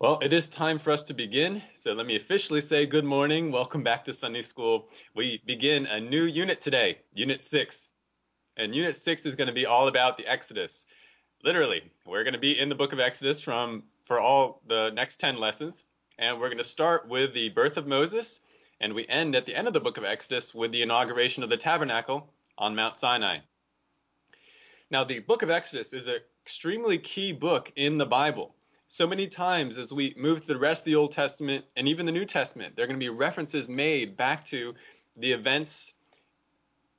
Well, it is time for us to begin. So let me officially say good morning. Welcome back to Sunday School. We begin a new unit today, Unit 6. And Unit 6 is going to be all about the Exodus. Literally, we're going to be in the book of Exodus from for all the next 10 lessons. And we're going to start with the birth of Moses, and we end at the end of the book of Exodus with the inauguration of the tabernacle on Mount Sinai. Now, the book of Exodus is an extremely key book in the Bible so many times as we move through the rest of the Old Testament and even the New Testament, there are going to be references made back to the events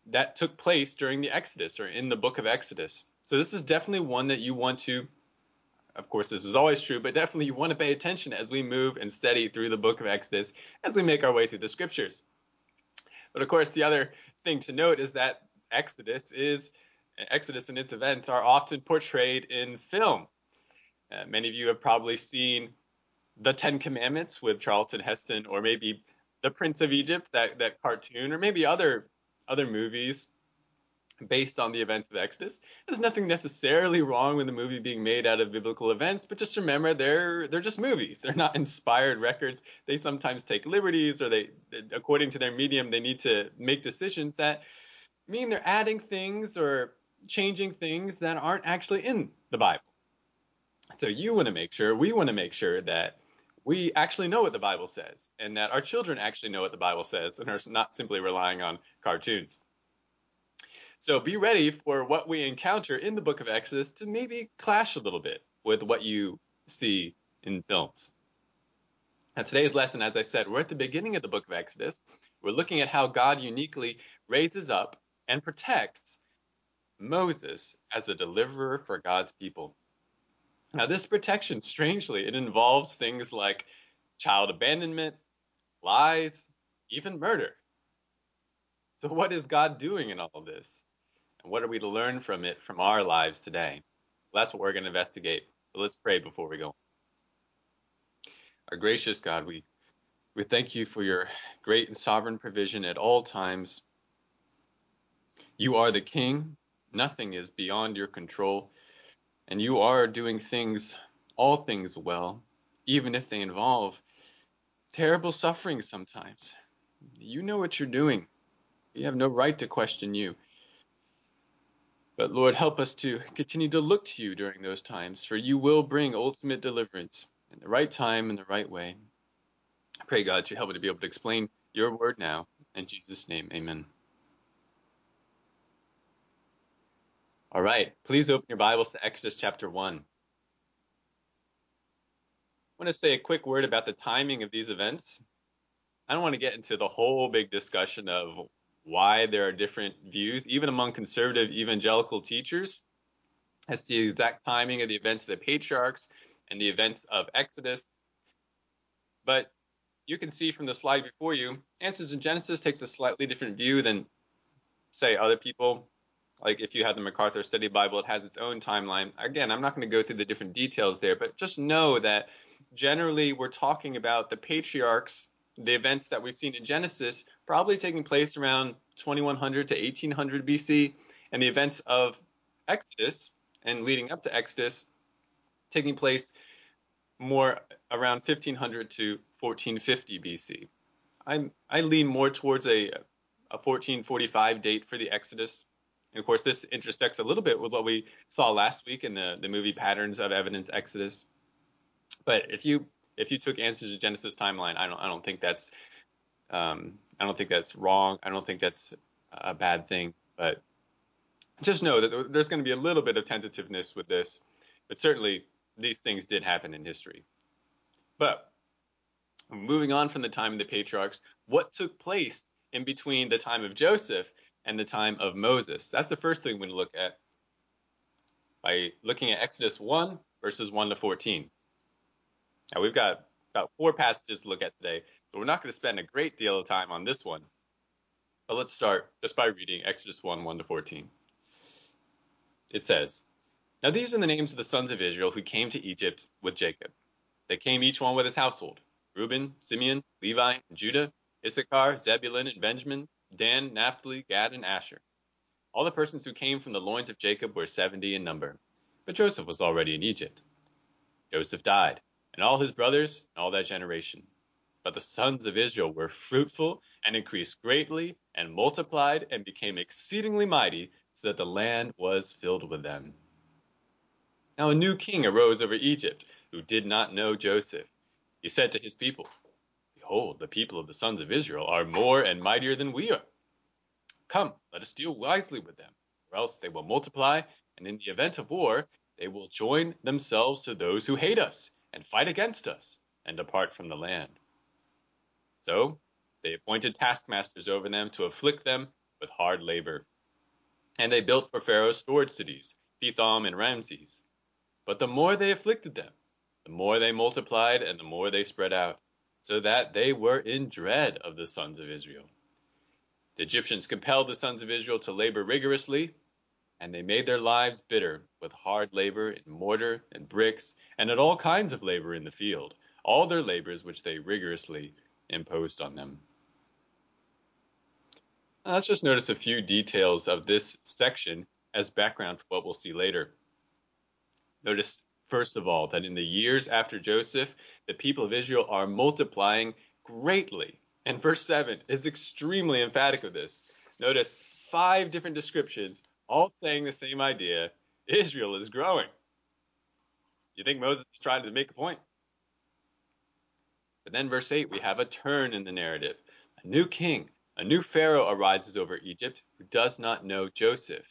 that took place during the Exodus or in the book of Exodus. So this is definitely one that you want to, of course, this is always true, but definitely you want to pay attention as we move and study through the book of Exodus as we make our way through the scriptures. But of course, the other thing to note is that Exodus is Exodus and its events are often portrayed in film. Uh, many of you have probably seen The Ten Commandments with Charlton Heston, or maybe The Prince of Egypt, that, that cartoon, or maybe other other movies based on the events of Exodus. There's nothing necessarily wrong with the movie being made out of biblical events, but just remember they're they're just movies. They're not inspired records. They sometimes take liberties, or they, according to their medium, they need to make decisions that mean they're adding things or changing things that aren't actually in the Bible. So you want to make sure, we want to make sure that we actually know what the Bible says and that our children actually know what the Bible says and are not simply relying on cartoons. So be ready for what we encounter in the book of Exodus to maybe clash a little bit with what you see in films. Now, today's lesson, as I said, we're at the beginning of the book of Exodus. We're looking at how God uniquely raises up and protects Moses as a deliverer for God's people. Now, this protection, strangely, it involves things like child abandonment, lies, even murder. So, what is God doing in all of this? And what are we to learn from it from our lives today? Well, that's what we're going to investigate. But let's pray before we go. Our gracious God, we, we thank you for your great and sovereign provision at all times. You are the King. Nothing is beyond your control and you are doing things, all things well, even if they involve terrible suffering sometimes. You know what you're doing. We have no right to question you. But Lord, help us to continue to look to you during those times, for you will bring ultimate deliverance in the right time and the right way. I pray God you help me to be able to explain your word now. In Jesus' name, amen. All right, please open your Bibles to Exodus chapter 1. I want to say a quick word about the timing of these events. I don't want to get into the whole big discussion of why there are different views, even among conservative evangelical teachers, as to the exact timing of the events of the patriarchs and the events of Exodus. But you can see from the slide before you, Answers in Genesis takes a slightly different view than, say, other people like if you have the MacArthur Study Bible, it has its own timeline. Again, I'm not going to go through the different details there, but just know that generally we're talking about the patriarchs, the events that we've seen in Genesis, probably taking place around 2100 to 1800 BC, and the events of Exodus and leading up to Exodus taking place more around 1500 to 1450 BC. I'm, I lean more towards a a 1445 date for the Exodus and of course, this intersects a little bit with what we saw last week in the, the movie Patterns of Evidence Exodus. But if you if you took answers to Genesis timeline, I don't I don't think that's um, I don't think that's wrong. I don't think that's a bad thing. But just know that there's going to be a little bit of tentativeness with this. But certainly these things did happen in history. But moving on from the time of the patriarchs, what took place in between the time of Joseph and the time of Moses. That's the first thing we're going to look at by looking at Exodus 1, verses 1 to 14. Now, we've got about four passages to look at today, so we're not going to spend a great deal of time on this one. But let's start just by reading Exodus 1, 1 to 14. It says, Now these are the names of the sons of Israel who came to Egypt with Jacob. They came each one with his household Reuben, Simeon, Levi, Judah, Issachar, Zebulun, and Benjamin, Dan, Naphtali, Gad, and Asher. All the persons who came from the loins of Jacob were seventy in number, but Joseph was already in Egypt. Joseph died, and all his brothers, and all that generation. But the sons of Israel were fruitful and increased greatly and multiplied and became exceedingly mighty, so that the land was filled with them. Now a new king arose over Egypt, who did not know Joseph. He said to his people, Behold, the people of the sons of Israel are more and mightier than we are. Come, let us deal wisely with them, or else they will multiply, and in the event of war, they will join themselves to those who hate us and fight against us and depart from the land. So they appointed taskmasters over them to afflict them with hard labor. And they built for Pharaoh storage cities, Pithom and Ramses. But the more they afflicted them, the more they multiplied and the more they spread out, so that they were in dread of the sons of Israel. The Egyptians compelled the sons of Israel to labor rigorously and they made their lives bitter with hard labor in mortar and bricks, and at all kinds of labor in the field, all their labors which they rigorously imposed on them. Now, let's just notice a few details of this section as background for what we'll see later. Notice, first of all, that in the years after Joseph, the people of Israel are multiplying greatly. And verse 7 is extremely emphatic of this. Notice five different descriptions all saying the same idea Israel is growing. You think Moses is trying to make a point? But then, verse 8, we have a turn in the narrative. A new king, a new Pharaoh arises over Egypt who does not know Joseph.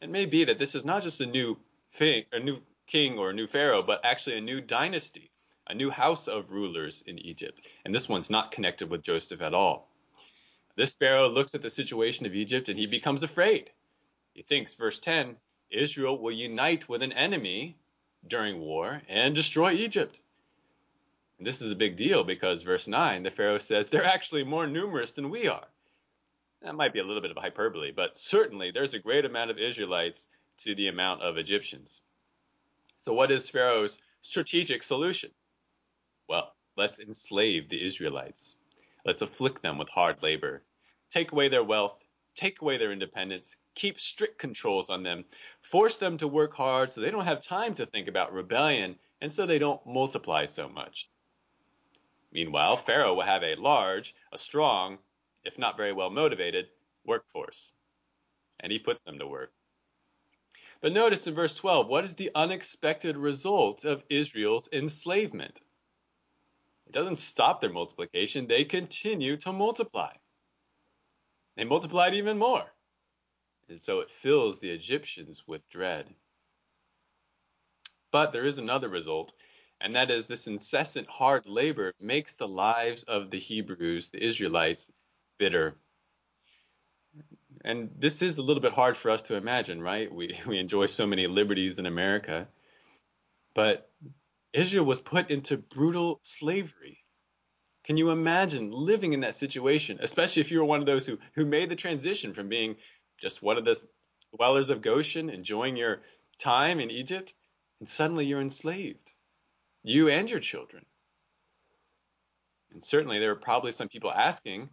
It may be that this is not just a new, thing, a new king or a new Pharaoh, but actually a new dynasty, a new house of rulers in Egypt. And this one's not connected with Joseph at all. This Pharaoh looks at the situation of Egypt and he becomes afraid. He thinks, verse 10, Israel will unite with an enemy during war and destroy Egypt. And this is a big deal because verse 9, the Pharaoh says they're actually more numerous than we are. That might be a little bit of a hyperbole, but certainly there's a great amount of Israelites to the amount of Egyptians. So, what is Pharaoh's strategic solution? Well, let's enslave the Israelites. Let's afflict them with hard labor, take away their wealth, take away their independence, keep strict controls on them, force them to work hard so they don't have time to think about rebellion and so they don't multiply so much. Meanwhile, Pharaoh will have a large, a strong, if not very well motivated, workforce. And he puts them to work. But notice in verse 12, what is the unexpected result of Israel's enslavement? It doesn't stop their multiplication, they continue to multiply. They multiplied even more. And so it fills the Egyptians with dread. But there is another result, and that is this incessant hard labor makes the lives of the Hebrews, the Israelites, bitter. And this is a little bit hard for us to imagine, right? We, we enjoy so many liberties in America. But Israel was put into brutal slavery. Can you imagine living in that situation, especially if you were one of those who, who made the transition from being just one of the dwellers of Goshen, enjoying your time in Egypt, and suddenly you're enslaved, you and your children. And certainly there were probably some people asking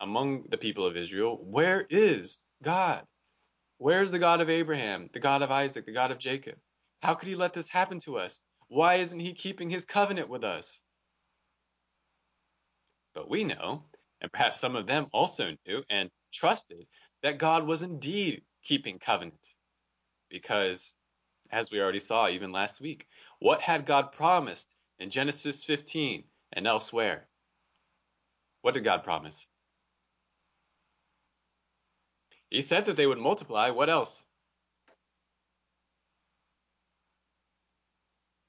among the people of Israel, where is God? Where's the God of Abraham, the God of Isaac, the God of Jacob? How could he let this happen to us? Why isn't he keeping his covenant with us? But we know, and perhaps some of them also knew and trusted, that God was indeed keeping covenant. Because, as we already saw even last week, what had God promised in Genesis 15 and elsewhere? What did God promise? He said that they would multiply. What else?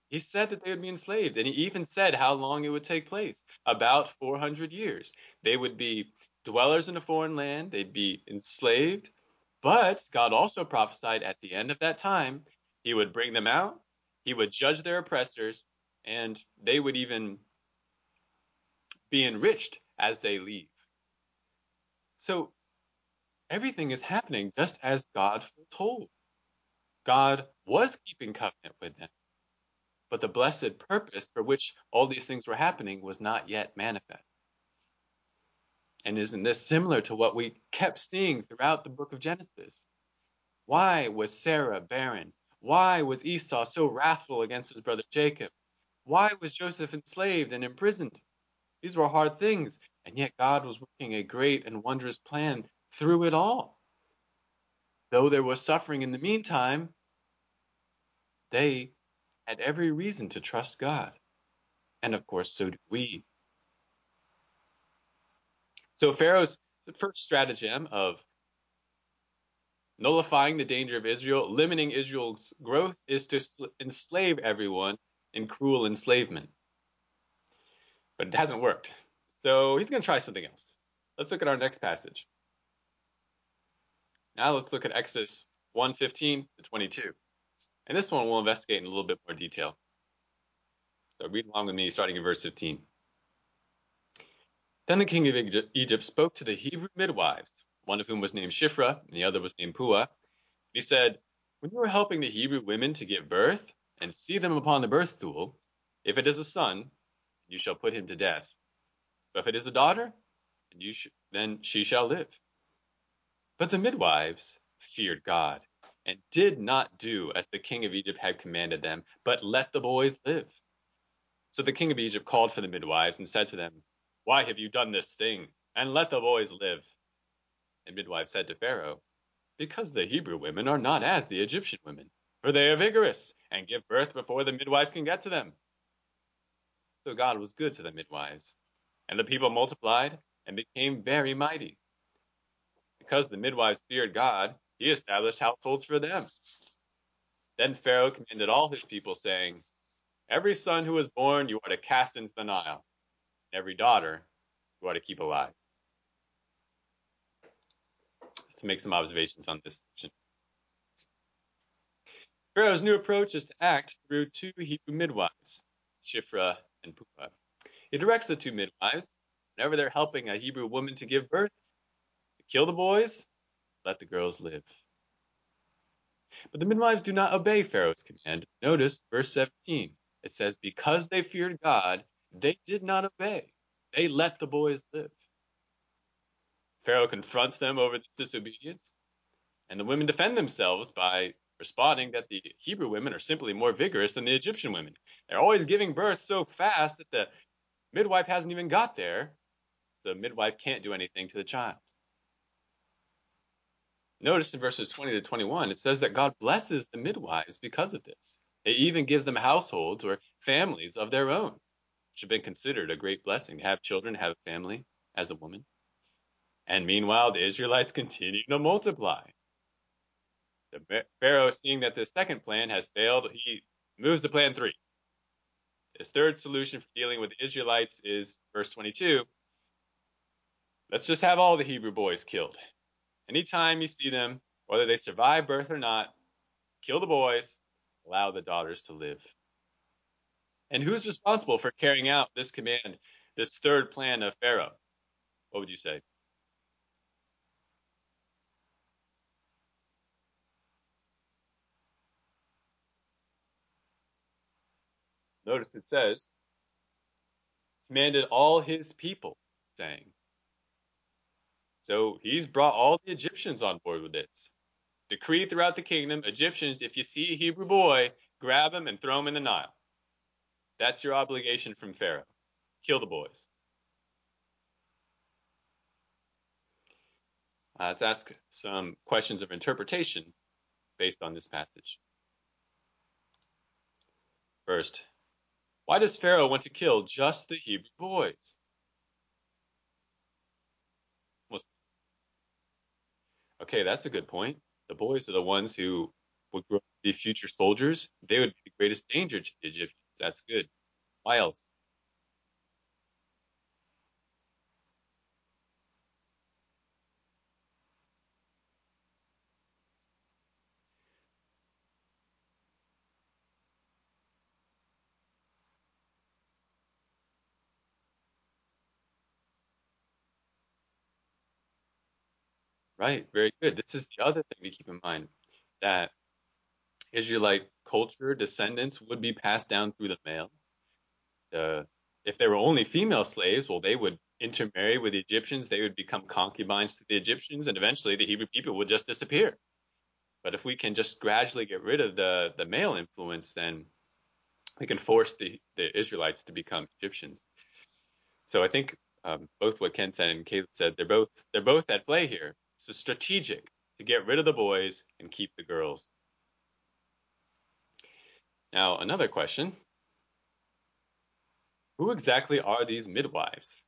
He said that they would be enslaved, and he even said how long it would take place about 400 years. They would be dwellers in a foreign land, they'd be enslaved. But God also prophesied at the end of that time, he would bring them out, he would judge their oppressors, and they would even be enriched as they leave. So everything is happening just as God foretold. God was keeping covenant with them but the blessed purpose for which all these things were happening was not yet manifest. And isn't this similar to what we kept seeing throughout the book of Genesis? Why was Sarah barren? Why was Esau so wrathful against his brother Jacob? Why was Joseph enslaved and imprisoned? These were hard things, and yet God was working a great and wondrous plan through it all. Though there was suffering in the meantime, they had every reason to trust God. And of course, so do we. So Pharaoh's first stratagem of nullifying the danger of Israel, limiting Israel's growth, is to enslave everyone in cruel enslavement. But it hasn't worked. So he's going to try something else. Let's look at our next passage. Now let's look at Exodus 1:15 to 22. And this one we'll investigate in a little bit more detail. So read along with me starting in verse 15. Then the king of Egypt spoke to the Hebrew midwives, one of whom was named Shiphrah and the other was named Puah. He said, When you are helping the Hebrew women to give birth and see them upon the birth stool, if it is a son, you shall put him to death. But if it is a daughter, then she shall live. But the midwives feared God and did not do as the king of Egypt had commanded them, but let the boys live. So the king of Egypt called for the midwives and said to them, Why have you done this thing? And let the boys live. And midwives said to Pharaoh, Because the Hebrew women are not as the Egyptian women, for they are vigorous and give birth before the midwife can get to them. So God was good to the midwives, and the people multiplied and became very mighty. Because the midwives feared God, he established households for them. Then Pharaoh commanded all his people, saying, Every son who is born you are to cast into the Nile, and every daughter you are to keep alive. Let's make some observations on this section. Pharaoh's new approach is to act through two Hebrew midwives, Shiphrah and Puah. He directs the two midwives, whenever they're helping a Hebrew woman to give birth, kill the boys, let the girls live. But the midwives do not obey Pharaoh's command. Notice verse 17. It says, Because they feared God, they did not obey. They let the boys live. Pharaoh confronts them over this disobedience, and the women defend themselves by responding that the Hebrew women are simply more vigorous than the Egyptian women. They're always giving birth so fast that the midwife hasn't even got there. The midwife can't do anything to the child. Notice in verses 20 to 21, it says that God blesses the midwives because of this. It even gives them households or families of their own, which have been considered a great blessing to have children, have a family as a woman. And meanwhile, the Israelites continue to multiply. The Pharaoh, seeing that this second plan has failed, he moves to plan three. His third solution for dealing with the Israelites is verse 22. Let's just have all the Hebrew boys killed. Anytime you see them, whether they survive birth or not, kill the boys, allow the daughters to live. And who's responsible for carrying out this command, this third plan of Pharaoh? What would you say? Notice it says, commanded all his people, saying. So he's brought all the Egyptians on board with this. Decree throughout the kingdom, Egyptians, if you see a Hebrew boy, grab him and throw him in the Nile. That's your obligation from Pharaoh. Kill the boys. Uh, let's ask some questions of interpretation based on this passage. First, why does Pharaoh want to kill just the Hebrew boys? Okay, that's a good point. The boys are the ones who would grow to be future soldiers. They would be the greatest danger to the Egyptians. That's good. Why else? Right, very good. This is the other thing to keep in mind that Israelite culture descendants would be passed down through the male. Uh, if there were only female slaves, well, they would intermarry with the Egyptians. They would become concubines to the Egyptians, and eventually the Hebrew people would just disappear. But if we can just gradually get rid of the the male influence, then we can force the, the Israelites to become Egyptians. So I think um, both what Ken said and Caleb said, they're both they're both at play here. So strategic to get rid of the boys and keep the girls. Now another question: Who exactly are these midwives?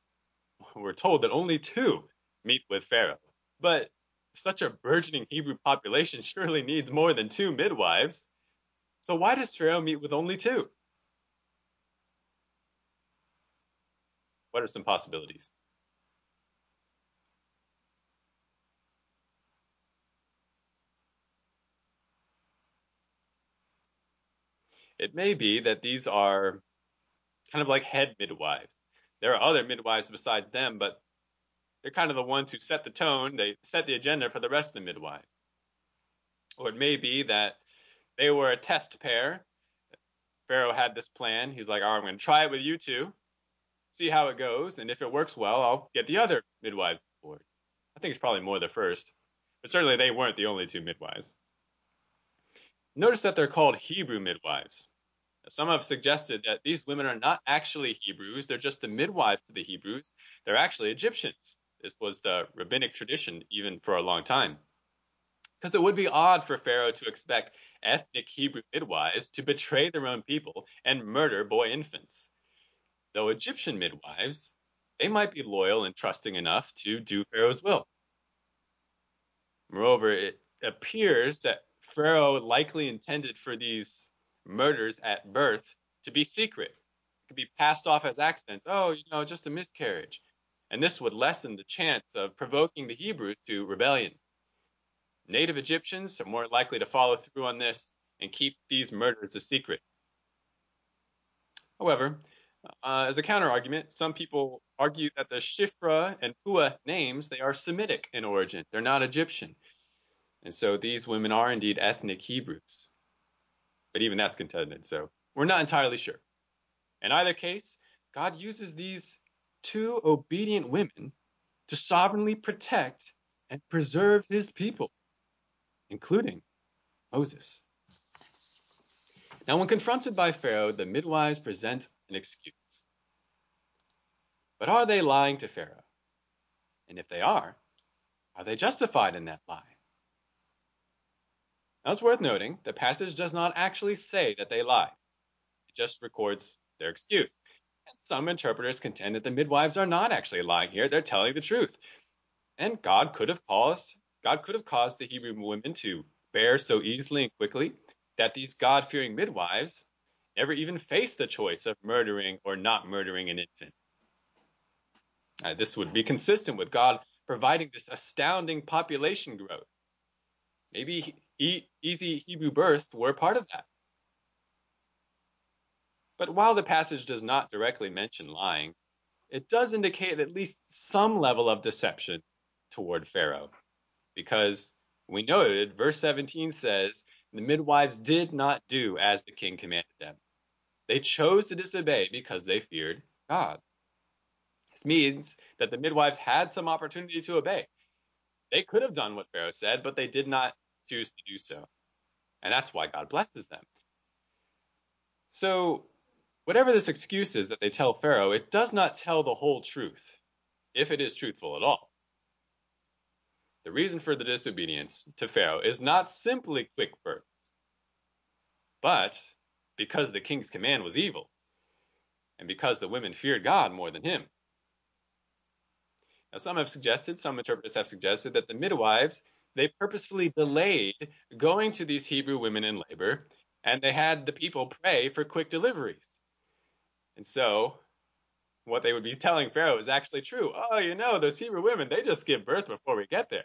We're told that only two meet with Pharaoh, but such a burgeoning Hebrew population surely needs more than two midwives. So why does Pharaoh meet with only two? What are some possibilities? It may be that these are kind of like head midwives. There are other midwives besides them, but they're kind of the ones who set the tone, they set the agenda for the rest of the midwives. Or it may be that they were a test pair. Pharaoh had this plan. He's like, all right, I'm going to try it with you two, see how it goes, and if it works well, I'll get the other midwives on board. I think it's probably more the first, but certainly they weren't the only two midwives. Notice that they're called Hebrew midwives. Some have suggested that these women are not actually Hebrews, they're just the midwives of the Hebrews. They're actually Egyptians. This was the rabbinic tradition even for a long time. Because it would be odd for Pharaoh to expect ethnic Hebrew midwives to betray their own people and murder boy infants. Though Egyptian midwives, they might be loyal and trusting enough to do Pharaoh's will. Moreover, it appears that Pharaoh likely intended for these murders at birth to be secret. It could be passed off as accidents. Oh, you know, just a miscarriage and this would lessen the chance of provoking the Hebrews to rebellion. Native Egyptians are more likely to follow through on this and keep these murders a secret. However, uh, as a counterargument, some people argue that the Shiphrah and Puah names they are Semitic in origin; they're not Egyptian, and so these women are indeed ethnic Hebrews. But even that's contended, so we're not entirely sure. In either case, God uses these two obedient women to sovereignly protect and preserve his people, including Moses. Now, when confronted by Pharaoh, the midwives present an excuse. But are they lying to Pharaoh? And if they are, are they justified in that lie? Now, it's worth noting the passage does not actually say that they lied, it just records their excuse. And some interpreters contend that the midwives are not actually lying here, they're telling the truth. And God could have caused God could have caused the Hebrew women to bear so easily and quickly that these God-fearing midwives never even faced the choice of murdering or not murdering an infant. Uh, this would be consistent with God providing this astounding population growth. Maybe e- easy Hebrew births were part of that. But while the passage does not directly mention lying, it does indicate at least some level of deception toward Pharaoh. Because we noted, verse 17 says, the midwives did not do as the king commanded them. They chose to disobey because they feared God. This means that the midwives had some opportunity to obey. They could have done what Pharaoh said, but they did not choose to do so. And that's why God blesses them. So Whatever this excuse is that they tell Pharaoh, it does not tell the whole truth, if it is truthful at all. The reason for the disobedience to Pharaoh is not simply quick births, but because the king's command was evil, and because the women feared God more than him. Now, some have suggested, some interpreters have suggested that the midwives, they purposefully delayed going to these Hebrew women in labor, and they had the people pray for quick deliveries. And so what they would be telling Pharaoh is actually true. Oh, you know, those Hebrew women, they just give birth before we get there.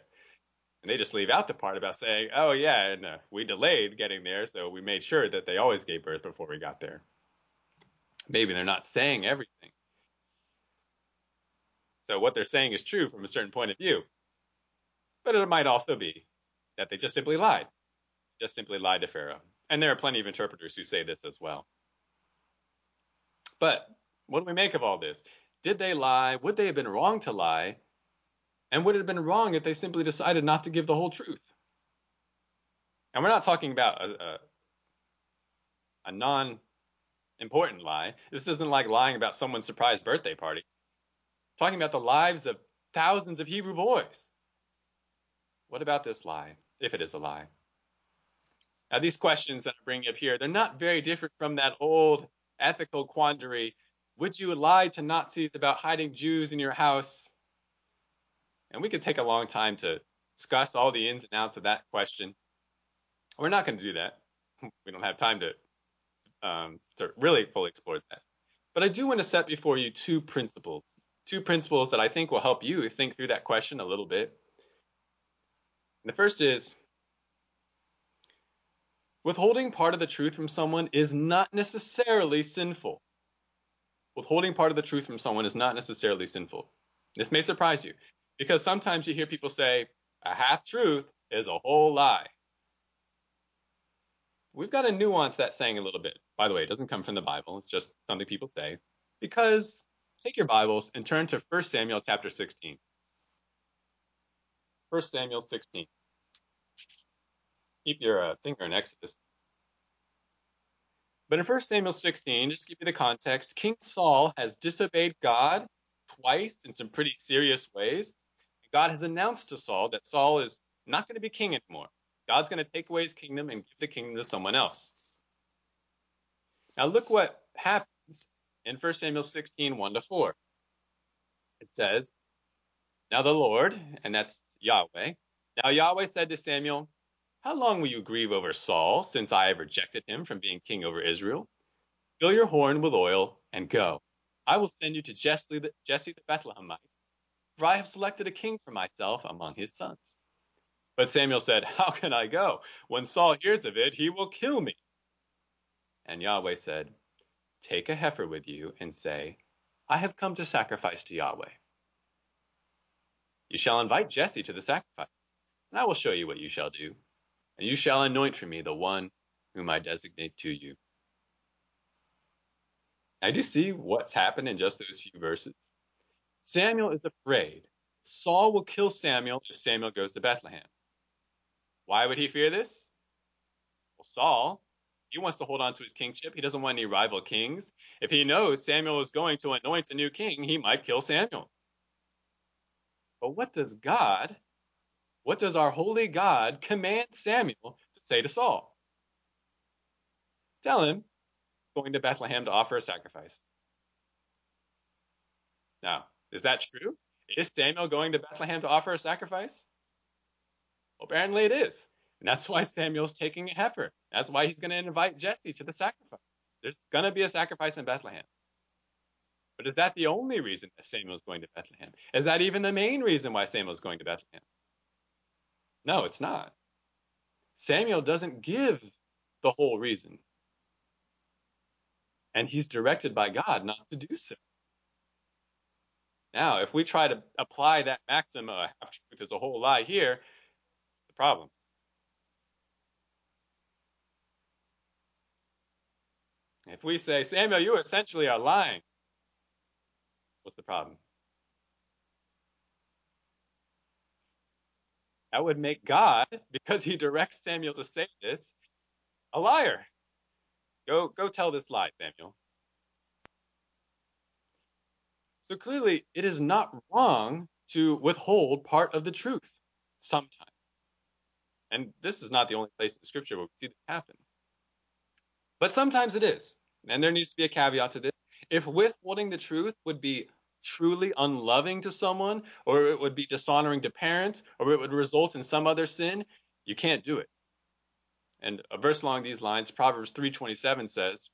And they just leave out the part about saying, oh, yeah, and uh, we delayed getting there, so we made sure that they always gave birth before we got there. Maybe they're not saying everything. So what they're saying is true from a certain point of view. But it might also be that they just simply lied. Just simply lied to Pharaoh. And there are plenty of interpreters who say this as well. But what do we make of all this? Did they lie? Would they have been wrong to lie? And would it have been wrong if they simply decided not to give the whole truth? And we're not talking about a, a, a non important lie. This isn't like lying about someone's surprise birthday party. I'm talking about the lives of thousands of Hebrew boys. What about this lie, if it is a lie? Now, these questions that I'm bringing up here, they're not very different from that old ethical quandary. Would you lie to Nazis about hiding Jews in your house? And we could take a long time to discuss all the ins and outs of that question. We're not going to do that. We don't have time to um, to really fully explore that. But I do want to set before you two principles, two principles that I think will help you think through that question a little bit. And the first is withholding part of the truth from someone is not necessarily sinful. Withholding part of the truth from someone is not necessarily sinful. This may surprise you because sometimes you hear people say a half truth is a whole lie. We've got to nuance that saying a little bit. By the way, it doesn't come from the Bible. It's just something people say. Because take your Bibles and turn to 1 Samuel chapter 16. 1 Samuel 16. Keep your uh, finger in Exodus. But in 1 Samuel 16, just to give you the context, King Saul has disobeyed God twice in some pretty serious ways. And God has announced to Saul that Saul is not going to be king anymore. God's going to take away his kingdom and give the kingdom to someone else. Now look what happens in 1 Samuel 16, 1 to 4. It says, Now the Lord, and that's Yahweh, now Yahweh said to Samuel, How long will you grieve over Saul, since I have rejected him from being king over Israel? Fill your horn with oil and go. I will send you to Jesse the, the Bethlehemite, for I have selected a king for myself among his sons. But Samuel said, How can I go? When Saul hears of it, he will kill me. And Yahweh said, Take a heifer with you and say, I have come to sacrifice to Yahweh. You shall invite Jesse to the sacrifice, and I will show you what you shall do. And you shall anoint for me the one whom I designate to you. Now, do you see what's happened in just those few verses? Samuel is afraid Saul will kill Samuel if Samuel goes to Bethlehem. Why would he fear this? Well, Saul, he wants to hold on to his kingship. He doesn't want any rival kings. If he knows Samuel is going to anoint a new king, he might kill Samuel. But what does God, what does our holy God command Samuel to say to Saul? Tell him going to Bethlehem to offer a sacrifice. Now, is that true? Is Samuel going to Bethlehem to offer a sacrifice? Well, apparently it is. And that's why Samuel's taking a heifer. That's why he's going to invite Jesse to the sacrifice. There's going to be a sacrifice in Bethlehem. But is that the only reason that Samuel's going to Bethlehem? Is that even the main reason why Samuel's going to Bethlehem? No, it's not. Samuel doesn't give the whole reason. And he's directed by God not to do so. Now, if we try to apply that maxim, uh, truth is a whole lie here, the problem. If we say, Samuel, you essentially are lying, what's the problem? That would make God, because he directs Samuel to say this, a liar. Go, go tell this lie, Samuel. So clearly, it is not wrong to withhold part of the truth sometimes. And this is not the only place in Scripture where we see this happen. But sometimes it is. And there needs to be a caveat to this. If withholding the truth would be truly unloving to someone, or it would be dishonoring to parents, or it would result in some other sin, you can't do it. And a verse along these lines, Proverbs 3:27 says,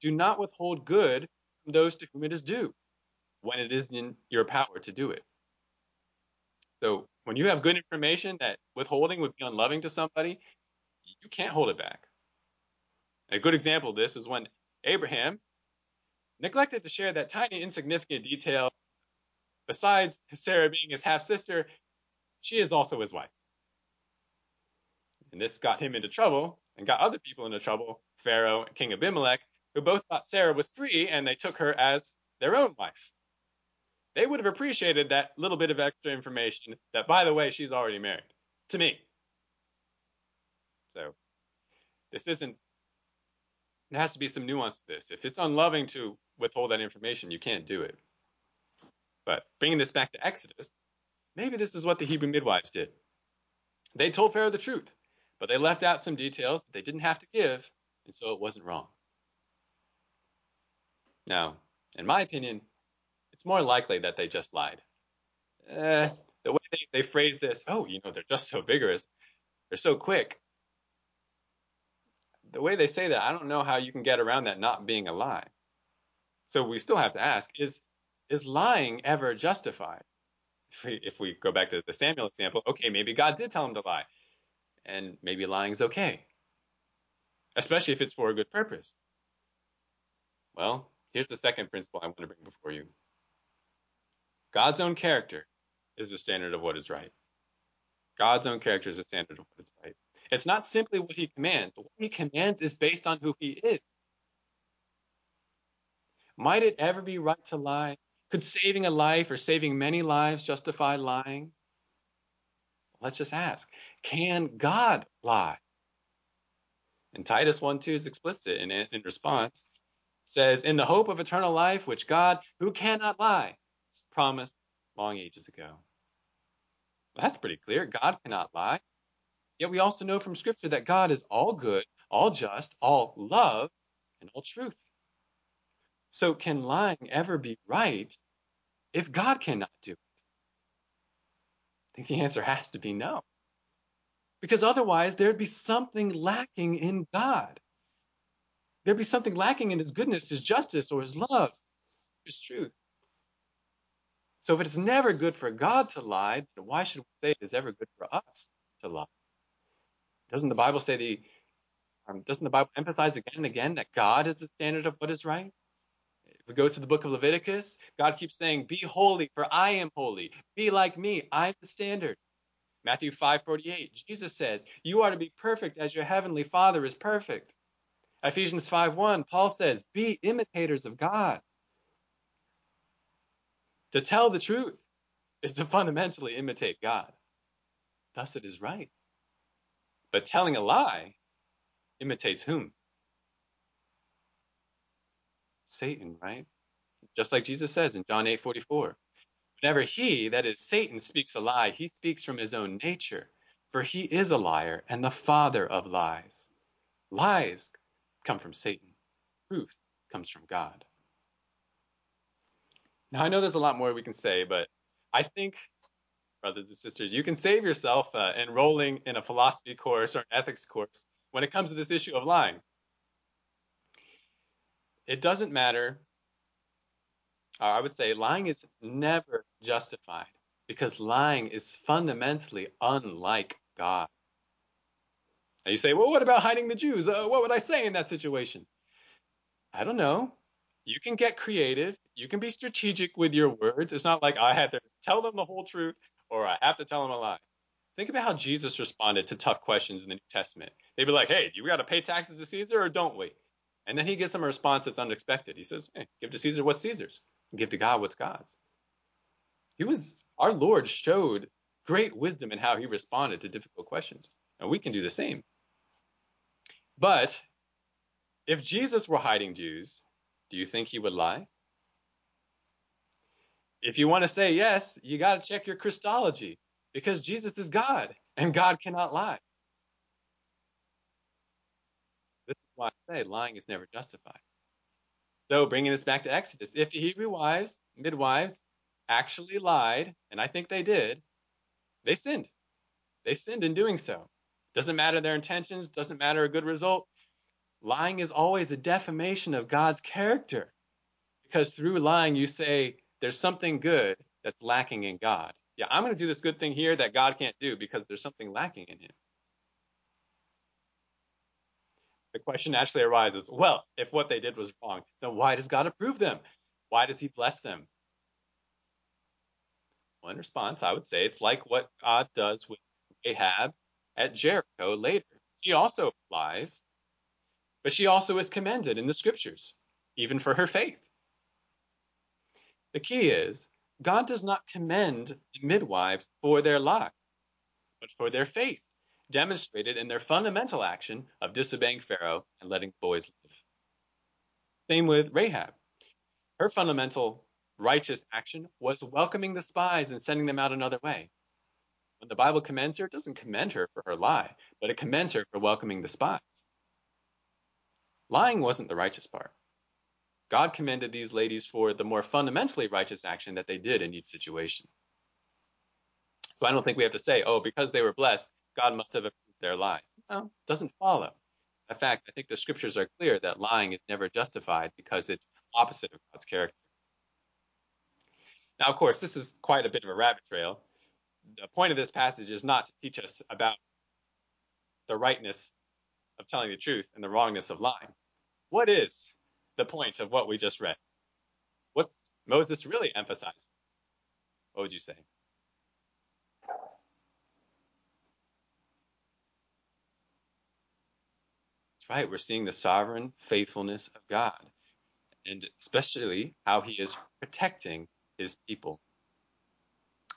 "Do not withhold good from those to whom it is due, when it is in your power to do it." So when you have good information that withholding would be unloving to somebody, you can't hold it back. A good example of this is when Abraham neglected to share that tiny insignificant detail. Besides Sarah being his half sister, she is also his wife. And this got him into trouble and got other people into trouble, Pharaoh and King Abimelech, who both thought Sarah was free and they took her as their own wife. They would have appreciated that little bit of extra information that, by the way, she's already married to me. So this isn't there has to be some nuance to this. If it's unloving to withhold that information, you can't do it. But bringing this back to Exodus, maybe this is what the Hebrew midwives did. They told Pharaoh the truth, but they left out some details that they didn't have to give, and so it wasn't wrong. Now, in my opinion, it's more likely that they just lied. Eh, the way they, they phrase this, oh, you know, they're just so vigorous, they're so quick. The way they say that, I don't know how you can get around that not being a lie. So we still have to ask, is is lying ever justified? If we, if we go back to the Samuel example, okay, maybe God did tell him to lie, and maybe lying's okay, especially if it's for a good purpose. Well, here's the second principle I want to bring before you. God's own character is the standard of what is right. God's own character is the standard of what is right. It's not simply what he commands. What he commands is based on who he is. Might it ever be right to lie? Could saving a life or saving many lives justify lying? Let's just ask can God lie? And Titus 1 2 is explicit in, in response. It says, In the hope of eternal life, which God, who cannot lie, promised long ages ago. Well, that's pretty clear. God cannot lie. Yet we also know from Scripture that God is all good, all just, all love, and all truth. So can lying ever be right if God cannot do it? I think the answer has to be no. Because otherwise, there'd be something lacking in God. There'd be something lacking in His goodness, His justice, or His love, His truth. So if it's never good for God to lie, then why should we say it is ever good for us to lie? Doesn't the Bible say the um, doesn't the Bible emphasize again and again that God is the standard of what is right? If we go to the book of Leviticus, God keeps saying, Be holy, for I am holy. Be like me, I'm the standard. Matthew 5:48, Jesus says, You are to be perfect as your heavenly Father is perfect. Ephesians 5:1, Paul says, Be imitators of God. To tell the truth is to fundamentally imitate God. Thus it is right. But telling a lie imitates whom? Satan, right? Just like Jesus says in John 8:44. Whenever he, that is Satan, speaks a lie, he speaks from his own nature, for he is a liar and the father of lies. Lies come from Satan. Truth comes from God. Now I know there's a lot more we can say, but I think brothers and sisters, you can save yourself uh, enrolling in a philosophy course or an ethics course when it comes to this issue of lying. It doesn't matter. I would say lying is never justified because lying is fundamentally unlike God. And you say, well, what about hiding the Jews? Uh, what would I say in that situation? I don't know. You can get creative. You can be strategic with your words. It's not like I had to tell them the whole truth or I have to tell him a lie. Think about how Jesus responded to tough questions in the New Testament. They'd be like, hey, do we got to pay taxes to Caesar or don't we? And then he gives them a response that's unexpected. He says, hey, give to Caesar what's Caesar's, give to God what's God's. He was, our Lord showed great wisdom in how he responded to difficult questions. And we can do the same. But if Jesus were hiding Jews, do you think he would lie? If you want to say yes, you got to check your Christology because Jesus is God and God cannot lie. This is why I say lying is never justified. So, bringing this back to Exodus, if the Hebrew wives, midwives, actually lied, and I think they did, they sinned. They sinned in doing so. Doesn't matter their intentions, doesn't matter a good result. Lying is always a defamation of God's character. Because through lying, you say, there's something good that's lacking in God. Yeah, I'm going to do this good thing here that God can't do because there's something lacking in him. The question naturally arises well, if what they did was wrong, then why does God approve them? Why does he bless them? In response, I would say it's like what God does with Rahab at Jericho later. She also lies, but she also is commended in the scriptures, even for her faith. The key is God does not commend the midwives for their lie, but for their faith, demonstrated in their fundamental action of disobeying Pharaoh and letting boys live. Same with Rahab. Her fundamental righteous action was welcoming the spies and sending them out another way. When the Bible commends her, it doesn't commend her for her lie, but it commends her for welcoming the spies. Lying wasn't the righteous part. God commended these ladies for the more fundamentally righteous action that they did in each situation. So I don't think we have to say, oh, because they were blessed, God must have approved their lie. No, doesn't follow. In fact, I think the scriptures are clear that lying is never justified because it's opposite of God's character. Now, of course, this is quite a bit of a rabbit trail. The point of this passage is not to teach us about the rightness of telling the truth and the wrongness of lying. What is the point of what we just read? What's Moses really emphasizing? What would you say? That's right. We're seeing the sovereign faithfulness of God, and especially how he is protecting his people.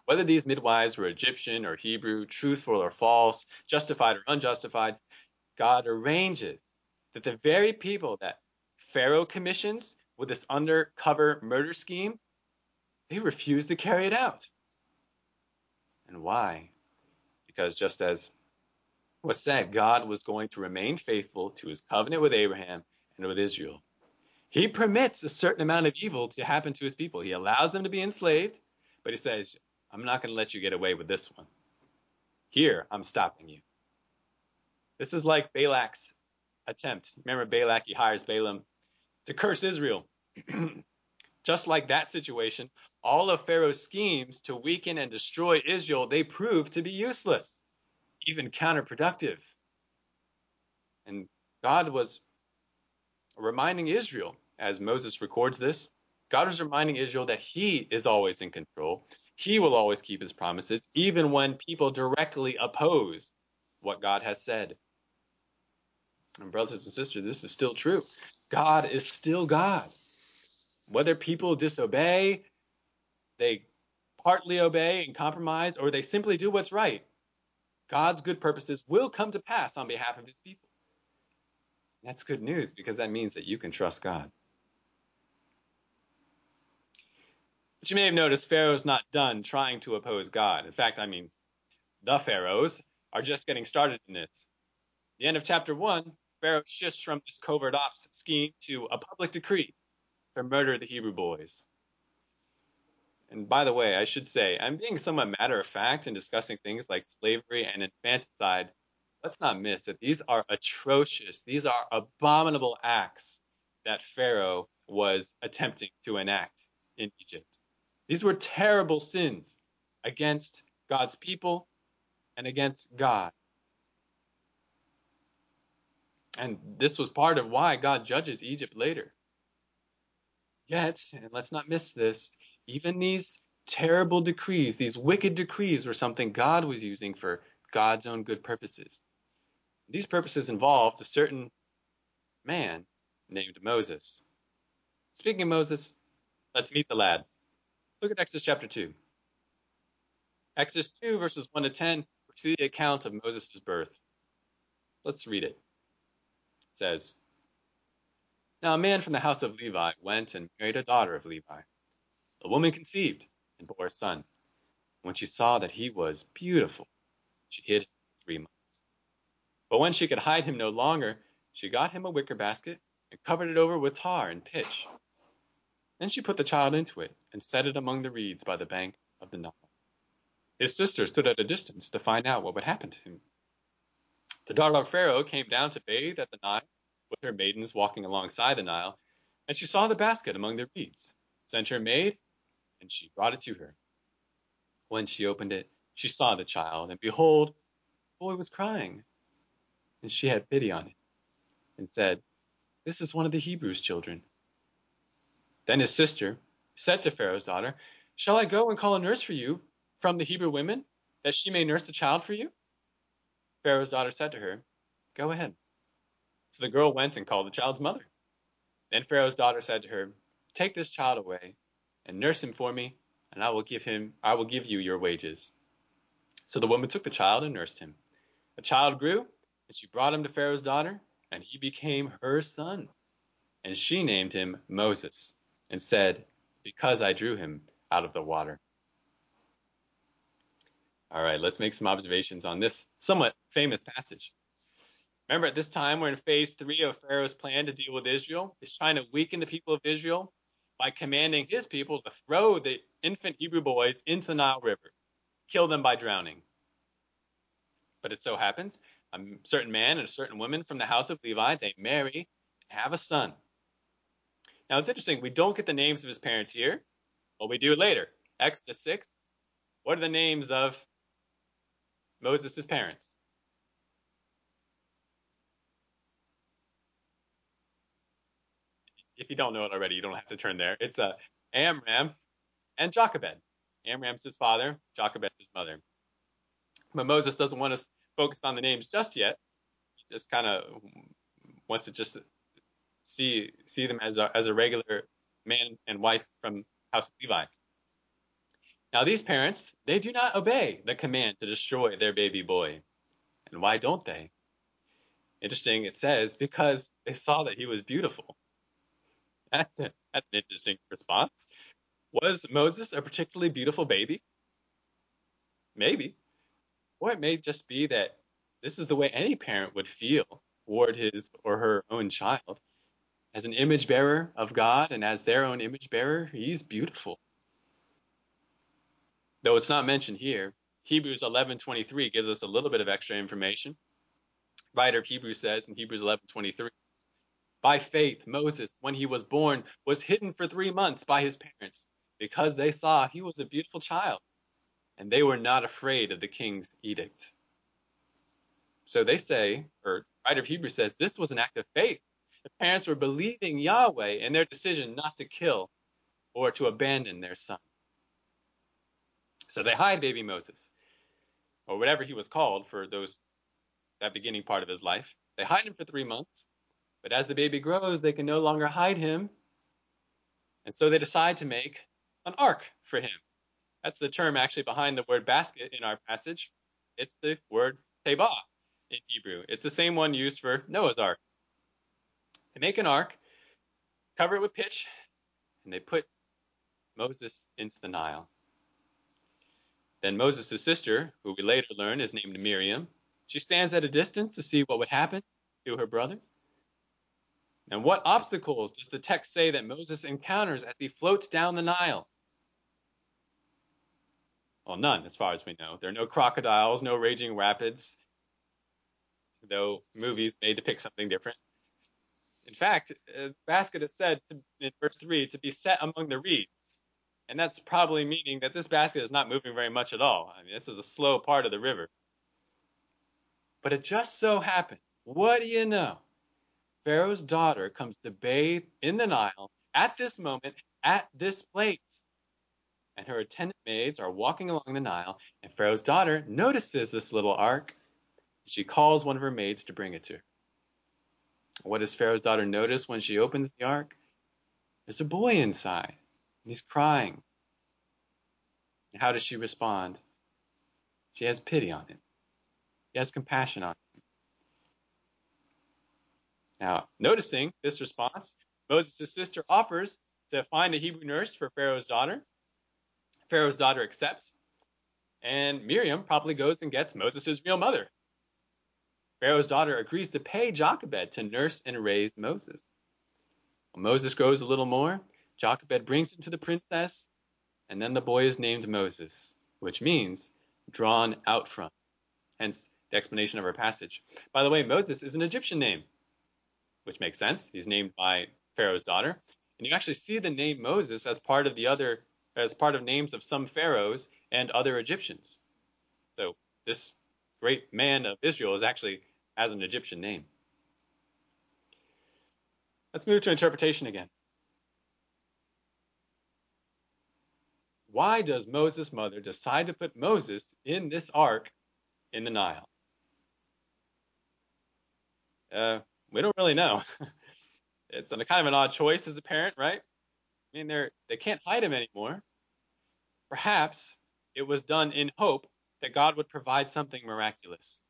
Whether these midwives were Egyptian or Hebrew, truthful or false, justified or unjustified, God arranges that the very people that Pharaoh commissions with this undercover murder scheme, they refuse to carry it out. And why? Because just as was said, God was going to remain faithful to his covenant with Abraham and with Israel. He permits a certain amount of evil to happen to his people. He allows them to be enslaved, but he says, I'm not going to let you get away with this one. Here, I'm stopping you. This is like Balak's attempt. Remember, Balak, he hires Balaam to curse Israel. Just like that situation, all of Pharaoh's schemes to weaken and destroy Israel, they proved to be useless, even counterproductive. And God was reminding Israel, as Moses records this, God was reminding Israel that he is always in control. He will always keep his promises, even when people directly oppose what God has said. And brothers and sisters, this is still true. God is still God. Whether people disobey, they partly obey and compromise, or they simply do what's right, God's good purposes will come to pass on behalf of his people. That's good news because that means that you can trust God. But you may have noticed Pharaoh's not done trying to oppose God. In fact, I mean, the Pharaohs are just getting started in this. The end of chapter 1, Pharaoh shifts from this covert ops scheme to a public decree to murder the Hebrew boys. And by the way, I should say, I'm being somewhat matter of fact in discussing things like slavery and infanticide. Let's not miss that these are atrocious, these are abominable acts that Pharaoh was attempting to enact in Egypt. These were terrible sins against God's people and against God. And this was part of why God judges Egypt later. Yet, and let's not miss this, even these terrible decrees, these wicked decrees, were something God was using for God's own good purposes. These purposes involved a certain man named Moses. Speaking of Moses, let's meet the lad. Look at Exodus chapter 2. Exodus 2, verses 1 to 10, we see the account of Moses' birth. Let's read it says, Now a man from the house of Levi went and married a daughter of Levi. The woman conceived and bore a son. When she saw that he was beautiful, she hid him three months. But when she could hide him no longer, she got him a wicker basket and covered it over with tar and pitch. Then she put the child into it and set it among the reeds by the bank of the Nile. His sister stood at a distance to find out what would happen to him. The daughter of Pharaoh came down to bathe at the Nile with her maidens walking alongside the Nile, and she saw the basket among the reeds, sent her maid, and she brought it to her. When she opened it, she saw the child, and behold, the boy was crying. And she had pity on him, and said, This is one of the Hebrews' children. Then his sister said to Pharaoh's daughter, Shall I go and call a nurse for you from the Hebrew women, that she may nurse the child for you? Pharaoh's daughter said to her, Go ahead. So the girl went and called the child's mother. Then Pharaoh's daughter said to her, Take this child away and nurse him for me, and I will give him I will give you your wages. So the woman took the child and nursed him. The child grew, and she brought him to Pharaoh's daughter, and he became her son. and she named him Moses and said, Because I drew him out of the water. All right, let's make some observations on this somewhat famous passage. Remember, at this time, we're in phase three of Pharaoh's plan to deal with Israel. He's trying to weaken the people of Israel by commanding his people to throw the infant Hebrew boys into the Nile River, kill them by drowning. But it so happens a certain man and a certain woman from the house of Levi, they marry and have a son. Now it's interesting, we don't get the names of his parents here, but we do later. Exodus 6, what are the names of Moses' parents? If you don't know it already, you don't have to turn there. It's uh, Amram and Jochebed. Amram's his father, Jochebed's his mother. But Moses doesn't want to focus on the names just yet. He just kind of wants to just see see them as a, as a regular man and wife from House of Levi. Now these parents, they do not obey the command to destroy their baby boy. And why don't they? Interesting, it says because they saw that he was beautiful. That's it. That's an interesting response. Was Moses a particularly beautiful baby? Maybe. Or it may just be that this is the way any parent would feel toward his or her own child. As an image bearer of God and as their own image bearer, he's beautiful. Though it's not mentioned here, Hebrews 11:23 gives us a little bit of extra information. Writer of Hebrews says in Hebrews 11:23, by faith Moses, when he was born, was hidden for 3 months by his parents because they saw he was a beautiful child and they were not afraid of the king's edict. So they say, or the writer of Hebrews says, this was an act of faith. The parents were believing Yahweh in their decision not to kill or to abandon their son. So they hide baby Moses, or whatever he was called for those that beginning part of his life. They hide him for three months, but as the baby grows, they can no longer hide him. And so they decide to make an ark for him. That's the term actually behind the word basket in our passage. It's the word tebah in Hebrew. It's the same one used for Noah's ark. They make an ark, cover it with pitch, and they put Moses into the Nile. Then Moses' sister, who we later learn is named Miriam, she stands at a distance to see what would happen to her brother. And what obstacles does the text say that Moses encounters as he floats down the Nile? Well, none, as far as we know. There are no crocodiles, no raging rapids, though movies may depict something different. In fact, the basket is said to, in verse 3 to be set among the reeds. And that's probably meaning that this basket is not moving very much at all. I mean, this is a slow part of the river. But it just so happens, what do you know? Pharaoh's daughter comes to bathe in the Nile at this moment, at this place and her attendant maids are walking along the Nile, and Pharaoh's daughter notices this little ark. She calls one of her maids to bring it to her. What does Pharaoh's daughter notice when she opens the ark? There's a boy inside, and he's crying. How does she respond? She has pity on him. She has compassion on him. Now, noticing this response, Moses' sister offers to find a Hebrew nurse for Pharaoh's daughter. Pharaoh's daughter accepts, and Miriam probably goes and gets Moses' real mother. Pharaoh's daughter agrees to pay Jochebed to nurse and raise Moses. When Moses grows a little more, Jochebed brings him to the princess, and then the boy is named Moses, which means drawn out from. Hence the explanation of our passage. By the way, Moses is an Egyptian name, which makes sense. He's named by Pharaoh's daughter. And you actually see the name Moses as part of the other as part of names of some pharaohs and other Egyptians. So this great man of Israel is actually has an Egyptian name. Let's move to interpretation again. Why does Moses' mother decide to put Moses in this ark in the Nile? Uh, we don't really know. it's a kind of an odd choice as a parent, right? I mean, they're, they can't hide him anymore. Perhaps it was done in hope that God would provide something miraculous.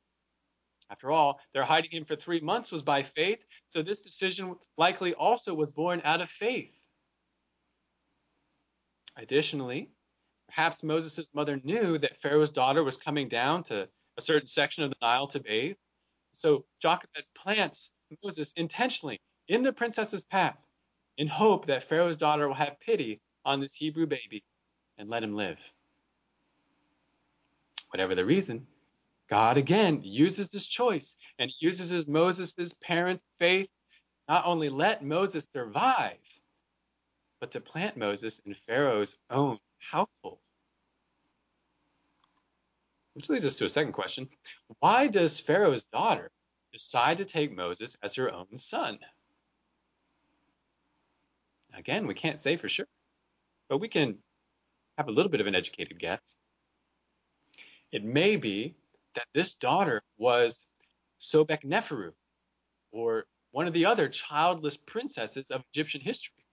After all, their hiding him for three months was by faith, so this decision likely also was born out of faith. Additionally, perhaps Moses' mother knew that Pharaoh's daughter was coming down to a certain section of the Nile to bathe. So Jochebed plants Moses intentionally in the princess's path in hope that Pharaoh's daughter will have pity on this Hebrew baby and let him live. Whatever the reason, God again uses this choice and uses Moses' parents' faith to not only let Moses survive, but to plant Moses in Pharaoh's own household. Which leads us to a second question. Why does Pharaoh's daughter decide to take Moses as her own son? Again, we can't say for sure, but we can have a little bit of an educated guess. It may be that this daughter was Sobek Neferu, or one of the other childless princesses of Egyptian history.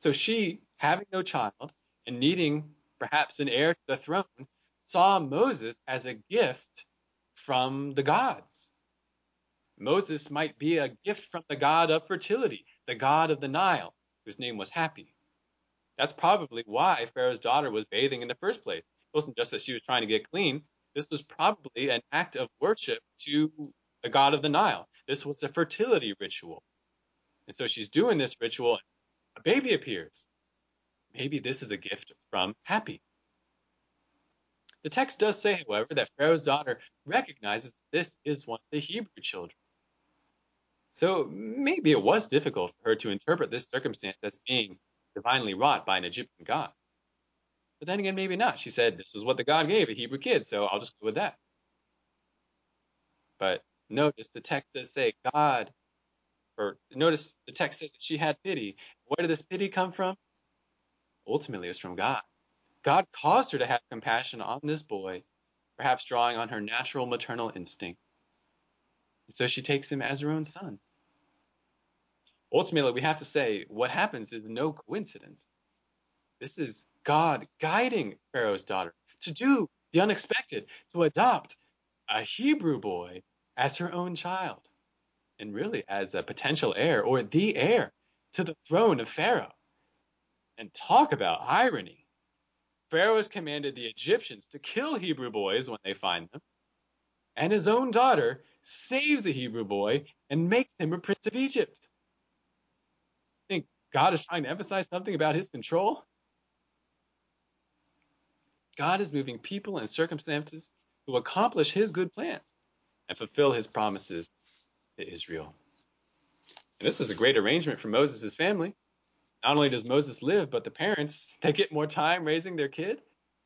So she, having no child and needing perhaps an heir to the throne, saw Moses as a gift from the gods. Moses might be a gift from the god of fertility, the god of the Nile, whose name was Hapi. That's probably why Pharaoh's daughter was bathing in the first place. It wasn't just that she was trying to get clean. This was probably an act of worship to the god of the Nile. This was a fertility ritual. And so she's doing this ritual. And a baby appears. Maybe this is a gift from Hapi. The text does say, however, that Pharaoh's daughter recognizes this is one of the Hebrew children. So maybe it was difficult for her to interpret this circumstance as being divinely wrought by an Egyptian god. But then again, maybe not. She said, This is what the God gave a Hebrew kid, so I'll just go with that. But notice the text does say God, or notice the text says that she had pity. Where did this pity come from? Ultimately, it was from God. God caused her to have compassion on this boy, perhaps drawing on her natural maternal instinct. So she takes him as her own son. Ultimately, we have to say what happens is no coincidence. This is God guiding Pharaoh's daughter to do the unexpected, to adopt a Hebrew boy as her own child, and really as a potential heir or the heir to the throne of Pharaoh. And talk about irony. Pharaoh has commanded the Egyptians to kill Hebrew boys when they find them, and his own daughter saves a Hebrew boy and makes him a prince of Egypt. God is trying to emphasize something about his control. God is moving people and circumstances to accomplish his good plans and fulfill his promises to Israel. And this is a great arrangement for Moses' family. Not only does Moses live, but the parents, they get more time raising their kid,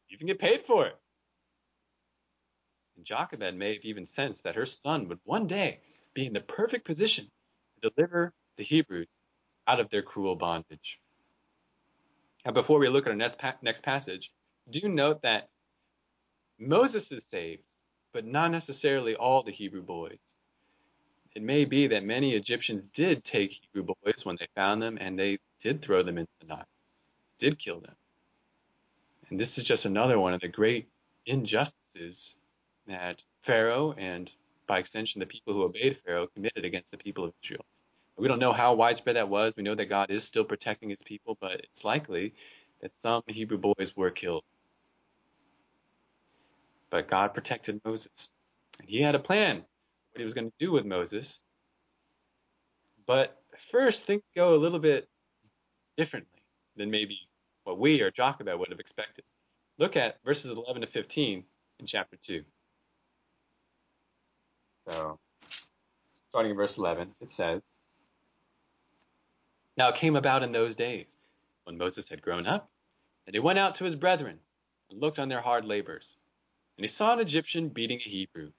even get paid for it. And Jochebed may have even sensed that her son would one day be in the perfect position to deliver the Hebrews out of their cruel bondage. Now, before we look at our next, pa- next passage, do note that Moses is saved, but not necessarily all the Hebrew boys. It may be that many Egyptians did take Hebrew boys when they found them and they did throw them into the Nile, did kill them. And this is just another one of the great injustices that Pharaoh and by extension the people who obeyed Pharaoh committed against the people of Israel. We don't know how widespread that was. We know that God is still protecting his people, but it's likely that some Hebrew boys were killed. But God protected Moses. And he had a plan what he was going to do with Moses. But first, things go a little bit differently than maybe what we or Jochebed would have expected. Look at verses 11 to 15 in chapter 2. So, starting in verse 11, it says, Now it came about in those days, when Moses had grown up, that he went out to his brethren and looked on their hard labors. And he saw an Egyptian beating a Hebrew,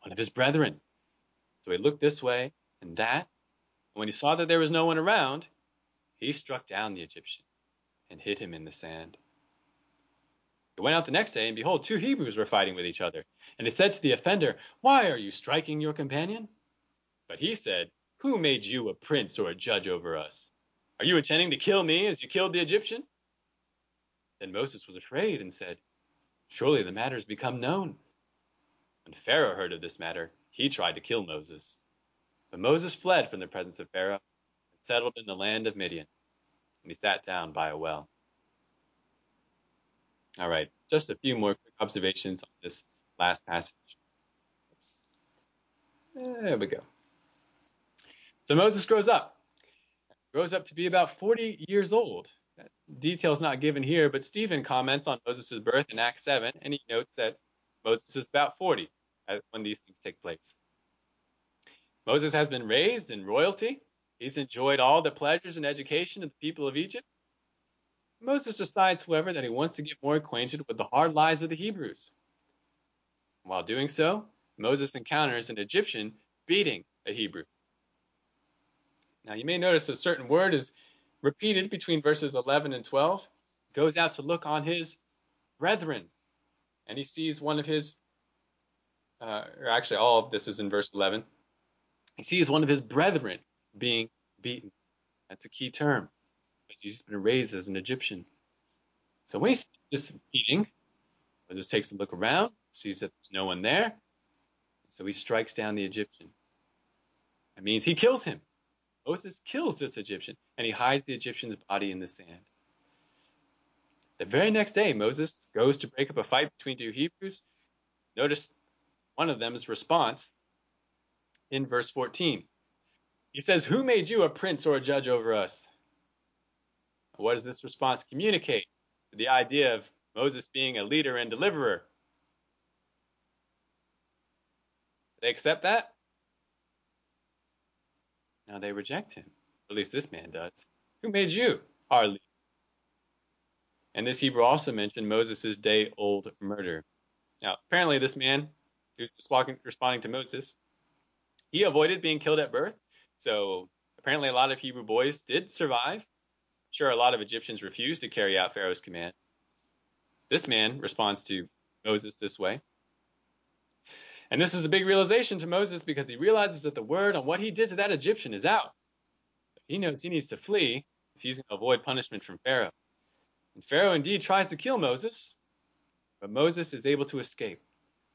one of his brethren. So he looked this way and that, and when he saw that there was no one around, he struck down the Egyptian and hid him in the sand. He went out the next day, and behold, two Hebrews were fighting with each other. And he said to the offender, Why are you striking your companion? But he said, Who made you a prince or a judge over us? Are you intending to kill me as you killed the Egyptian? Then Moses was afraid and said, Surely the matter has become known. When Pharaoh heard of this matter, he tried to kill Moses. But Moses fled from the presence of Pharaoh and settled in the land of Midian, and he sat down by a well. All right, just a few more quick observations on this last passage. Oops. There we go. So Moses grows up, grows up to be about 40 years old. That detail's not given here, but Stephen comments on Moses' birth in Acts 7, and he notes that Moses is about 40 when these things take place. Moses has been raised in royalty. He's enjoyed all the pleasures and education of the people of Egypt. Moses decides, however, that he wants to get more acquainted with the hard lives of the Hebrews. While doing so, Moses encounters an Egyptian beating a Hebrew. Now, you may notice a certain word is repeated between verses 11 and 12. He goes out to look on his brethren, and he sees one of his, uh, or actually, all of this is in verse 11. He sees one of his brethren being beaten. That's a key term because he's been raised as an Egyptian. So when he sees this beating, Moses takes a look around, sees that there's no one there, so he strikes down the Egyptian. That means he kills him. Moses kills this Egyptian and he hides the Egyptian's body in the sand. The very next day, Moses goes to break up a fight between two Hebrews. Notice one of them's response in verse 14. He says, Who made you a prince or a judge over us? What does this response communicate? The idea of Moses being a leader and deliverer. They accept that? Now they reject him. At least this man does. Who made you our leader? And this Hebrew also mentioned Moses' day old murder. Now, apparently, this man who's responding to Moses, he avoided being killed at birth. So apparently, a lot of Hebrew boys did survive. Sure, a lot of Egyptians refused to carry out Pharaoh's command. This man responds to Moses this way. And this is a big realization to Moses because he realizes that the word on what he did to that Egyptian is out. He knows he needs to flee if he's going to avoid punishment from Pharaoh. And Pharaoh indeed tries to kill Moses, but Moses is able to escape.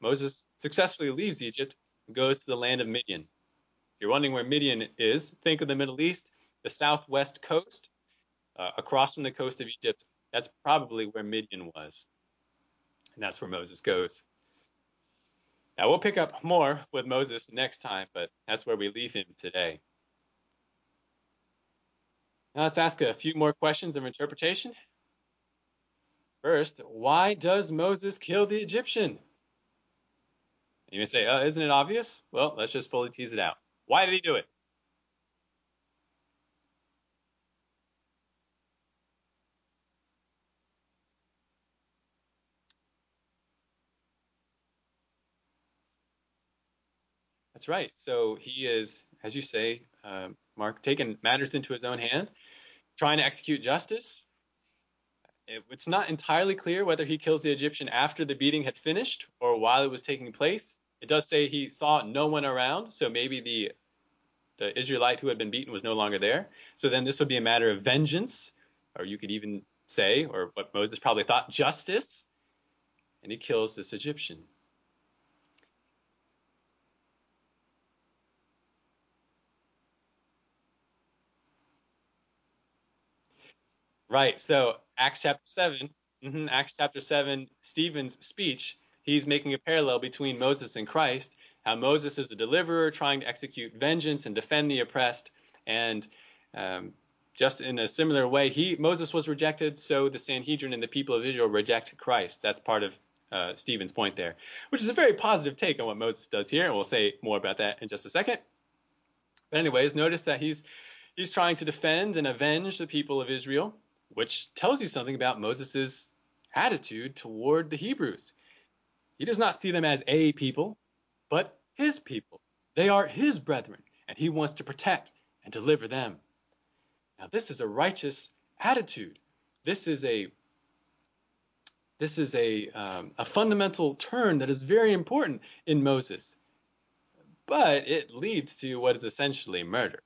Moses successfully leaves Egypt and goes to the land of Midian. If you're wondering where Midian is, think of the Middle East, the southwest coast, uh, across from the coast of Egypt. That's probably where Midian was. And that's where Moses goes. Now, we'll pick up more with Moses next time, but that's where we leave him today. Now, let's ask a few more questions of interpretation. First, why does Moses kill the Egyptian? You may say, oh, isn't it obvious? Well, let's just fully tease it out. Why did he do it? That's right. So he is, as you say, uh, Mark, taking matters into his own hands, trying to execute justice. It's not entirely clear whether he kills the Egyptian after the beating had finished or while it was taking place. It does say he saw no one around, so maybe the the Israelite who had been beaten was no longer there. So then this would be a matter of vengeance, or you could even say, or what Moses probably thought, justice. And he kills this Egyptian. Right. So Acts chapter 7, mm-hmm, Acts chapter 7, Stephen's speech, he's making a parallel between Moses and Christ. How Moses is a deliverer trying to execute vengeance and defend the oppressed. And um, just in a similar way, he Moses was rejected, so the Sanhedrin and the people of Israel reject Christ. That's part of uh, Stephen's point there, which is a very positive take on what Moses does here. And we'll say more about that in just a second. But anyways, notice that he's he's trying to defend and avenge the people of Israel which tells you something about Moses' attitude toward the Hebrews. He does not see them as a people, but his people. They are his brethren, and he wants to protect and deliver them. Now, this is a righteous attitude. This is a this is a um, a fundamental turn that is very important in Moses, but it leads to what is essentially murder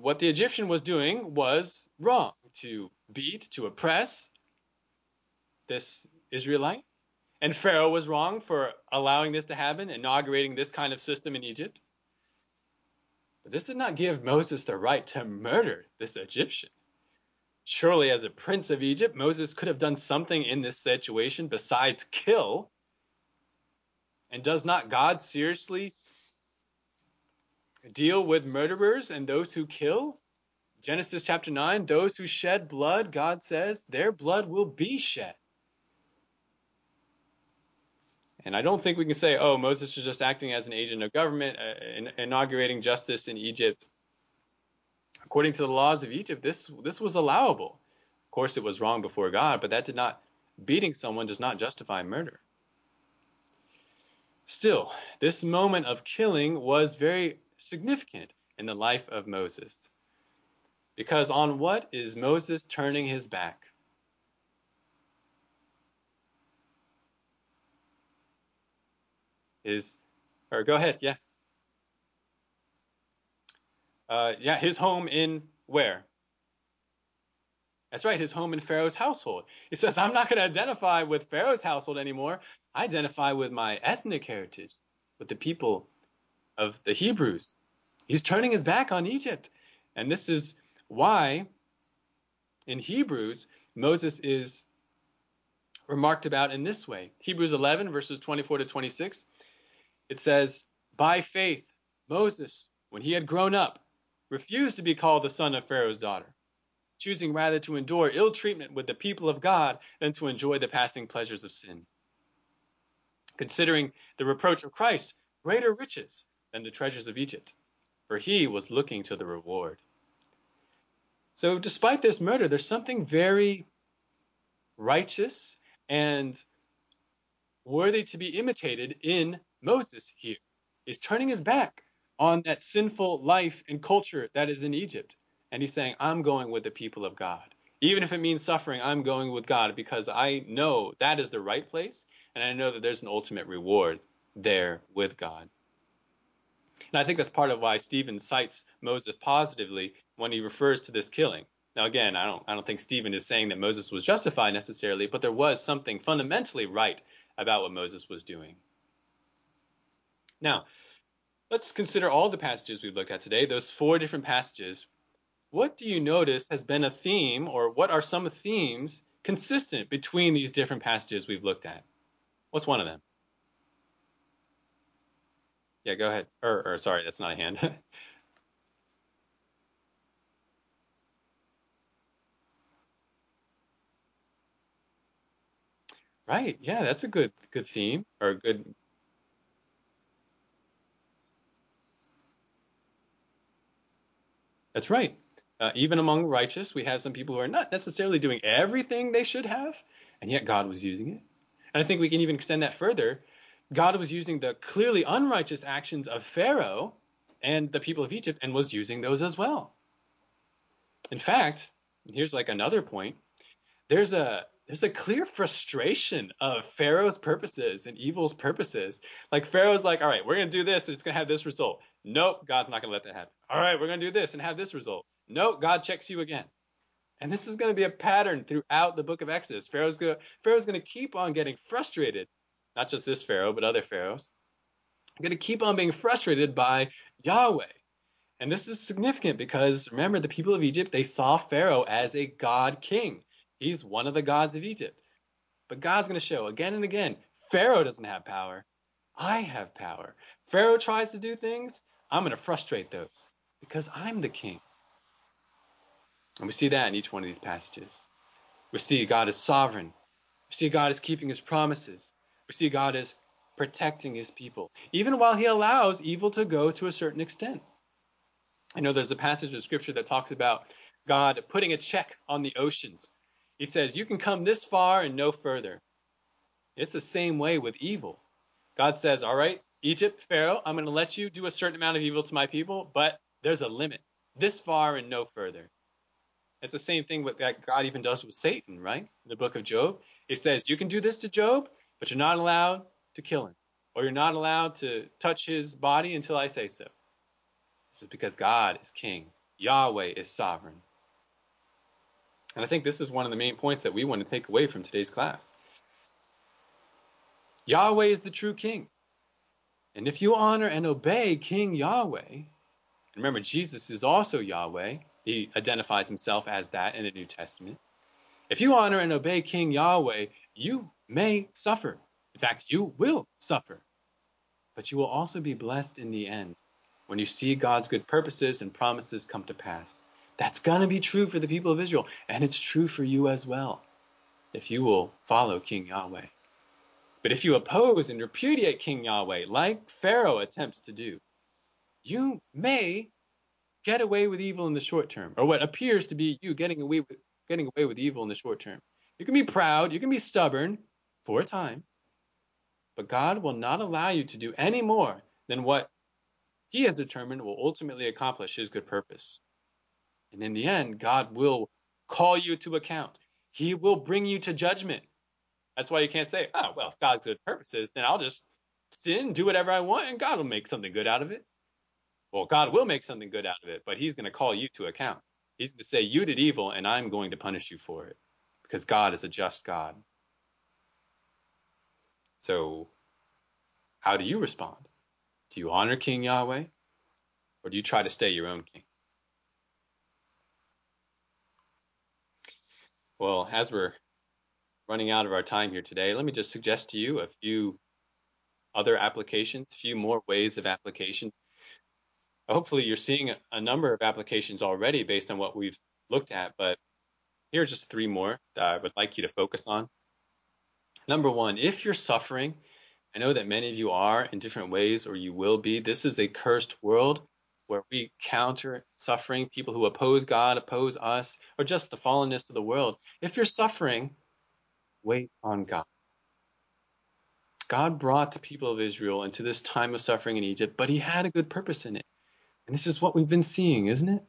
what the Egyptian was doing was wrong to beat, to oppress this Israelite. And Pharaoh was wrong for allowing this to happen, inaugurating this kind of system in Egypt. But this did not give Moses the right to murder this Egyptian. Surely, as a prince of Egypt, Moses could have done something in this situation besides kill. And does not God seriously deal with murderers and those who kill? Genesis chapter 9 those who shed blood, God says, their blood will be shed. And I don't think we can say, oh, Moses was just acting as an agent of government, uh, inaugurating justice in Egypt. According to the laws of Egypt, this this was allowable. Of course, it was wrong before God, but that did not beating someone does not justify murder. Still, this moment of killing was very significant in the life of Moses. Because on what is Moses turning his back? His, or go ahead, yeah. Uh, yeah, his home in where? That's right, his home in Pharaoh's household. He says, I'm not going to identify with Pharaoh's household anymore. I identify with my ethnic heritage, with the people of the Hebrews. He's turning his back on Egypt. And this is why in Hebrews, Moses is remarked about in this way. Hebrews 11, verses 24 to 26, it says, By faith, Moses, when he had grown up, refused to be called the son of Pharaoh's daughter, choosing rather to endure ill treatment with the people of God than to enjoy the passing pleasures of sin. Considering the reproach of Christ greater riches than the treasures of Egypt, for he was looking to the reward. So, despite this murder, there's something very righteous and worthy to be imitated in Moses here. He's turning his back on that sinful life and culture that is in Egypt. And he's saying, I'm going with the people of God. Even if it means suffering, I'm going with God because I know that is the right place. And I know that there's an ultimate reward there with God. And I think that's part of why Stephen cites Moses positively when he refers to this killing. Now, again, I don't, I don't think Stephen is saying that Moses was justified necessarily, but there was something fundamentally right about what Moses was doing. Now, let's consider all the passages we've looked at today, those four different passages. What do you notice has been a theme, or what are some themes consistent between these different passages we've looked at? What's one of them? Yeah, go ahead. Or, or sorry, that's not a hand. right. Yeah, that's a good good theme or a good That's right. Uh, even among righteous, we have some people who are not necessarily doing everything they should have, and yet God was using it. And I think we can even extend that further. God was using the clearly unrighteous actions of Pharaoh and the people of Egypt and was using those as well. In fact, here's like another point. There's a there's a clear frustration of Pharaoh's purposes and evil's purposes. Like Pharaoh's like, all right, we're gonna do this, and it's gonna have this result. Nope, God's not gonna let that happen. All right, we're gonna do this and have this result. Nope, God checks you again. And this is gonna be a pattern throughout the book of Exodus. Pharaoh's gonna Pharaoh's gonna keep on getting frustrated. Not just this Pharaoh, but other Pharaohs. Gonna keep on being frustrated by Yahweh. And this is significant because remember, the people of Egypt, they saw Pharaoh as a God king. He's one of the gods of Egypt. But God's going to show again and again Pharaoh doesn't have power. I have power. Pharaoh tries to do things, I'm going to frustrate those because I'm the king. And we see that in each one of these passages. We see God is sovereign. We see God is keeping his promises. We see God is protecting his people, even while he allows evil to go to a certain extent. I know there's a passage of scripture that talks about God putting a check on the oceans he says, You can come this far and no further. It's the same way with evil. God says, All right, Egypt, Pharaoh, I'm going to let you do a certain amount of evil to my people, but there's a limit. This far and no further. It's the same thing with that God even does with Satan, right? In the book of Job, he says, You can do this to Job, but you're not allowed to kill him, or you're not allowed to touch his body until I say so. This is because God is king, Yahweh is sovereign. And I think this is one of the main points that we want to take away from today's class. Yahweh is the true king. And if you honor and obey King Yahweh, remember, Jesus is also Yahweh. He identifies himself as that in the New Testament. If you honor and obey King Yahweh, you may suffer. In fact, you will suffer. But you will also be blessed in the end when you see God's good purposes and promises come to pass. That's going to be true for the people of Israel, and it's true for you as well if you will follow King Yahweh. But if you oppose and repudiate King Yahweh, like Pharaoh attempts to do, you may get away with evil in the short term, or what appears to be you getting away with getting away with evil in the short term. You can be proud, you can be stubborn for a time, but God will not allow you to do any more than what He has determined will ultimately accomplish His good purpose. And in the end, God will call you to account. He will bring you to judgment. That's why you can't say, oh, well, if God's good purposes, then I'll just sin, do whatever I want, and God will make something good out of it. Well, God will make something good out of it, but He's going to call you to account. He's going to say, You did evil, and I'm going to punish you for it because God is a just God. So, how do you respond? Do you honor King Yahweh, or do you try to stay your own king? Well, as we're running out of our time here today, let me just suggest to you a few other applications, a few more ways of application. Hopefully, you're seeing a number of applications already based on what we've looked at, but here are just three more that I would like you to focus on. Number one, if you're suffering, I know that many of you are in different ways, or you will be. This is a cursed world where we counter suffering, people who oppose God, oppose us, or just the fallenness of the world. If you're suffering, wait on God. God brought the people of Israel into this time of suffering in Egypt, but he had a good purpose in it. And this is what we've been seeing, isn't it?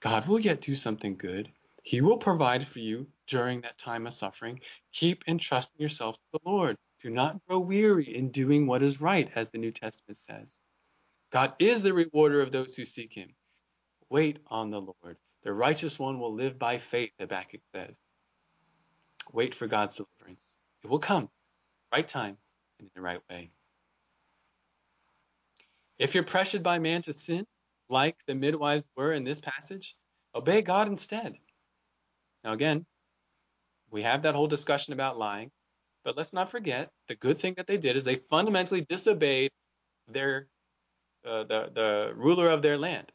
God will yet do something good. He will provide for you during that time of suffering. Keep entrusting yourself to the Lord. Do not grow weary in doing what is right, as the New Testament says. God is the rewarder of those who seek him. Wait on the Lord. The righteous one will live by faith, Habakkuk says. Wait for God's deliverance. It will come, right time and in the right way. If you're pressured by man to sin, like the midwives were in this passage, obey God instead. Now, again, we have that whole discussion about lying, but let's not forget the good thing that they did is they fundamentally disobeyed their uh, the the ruler of their land,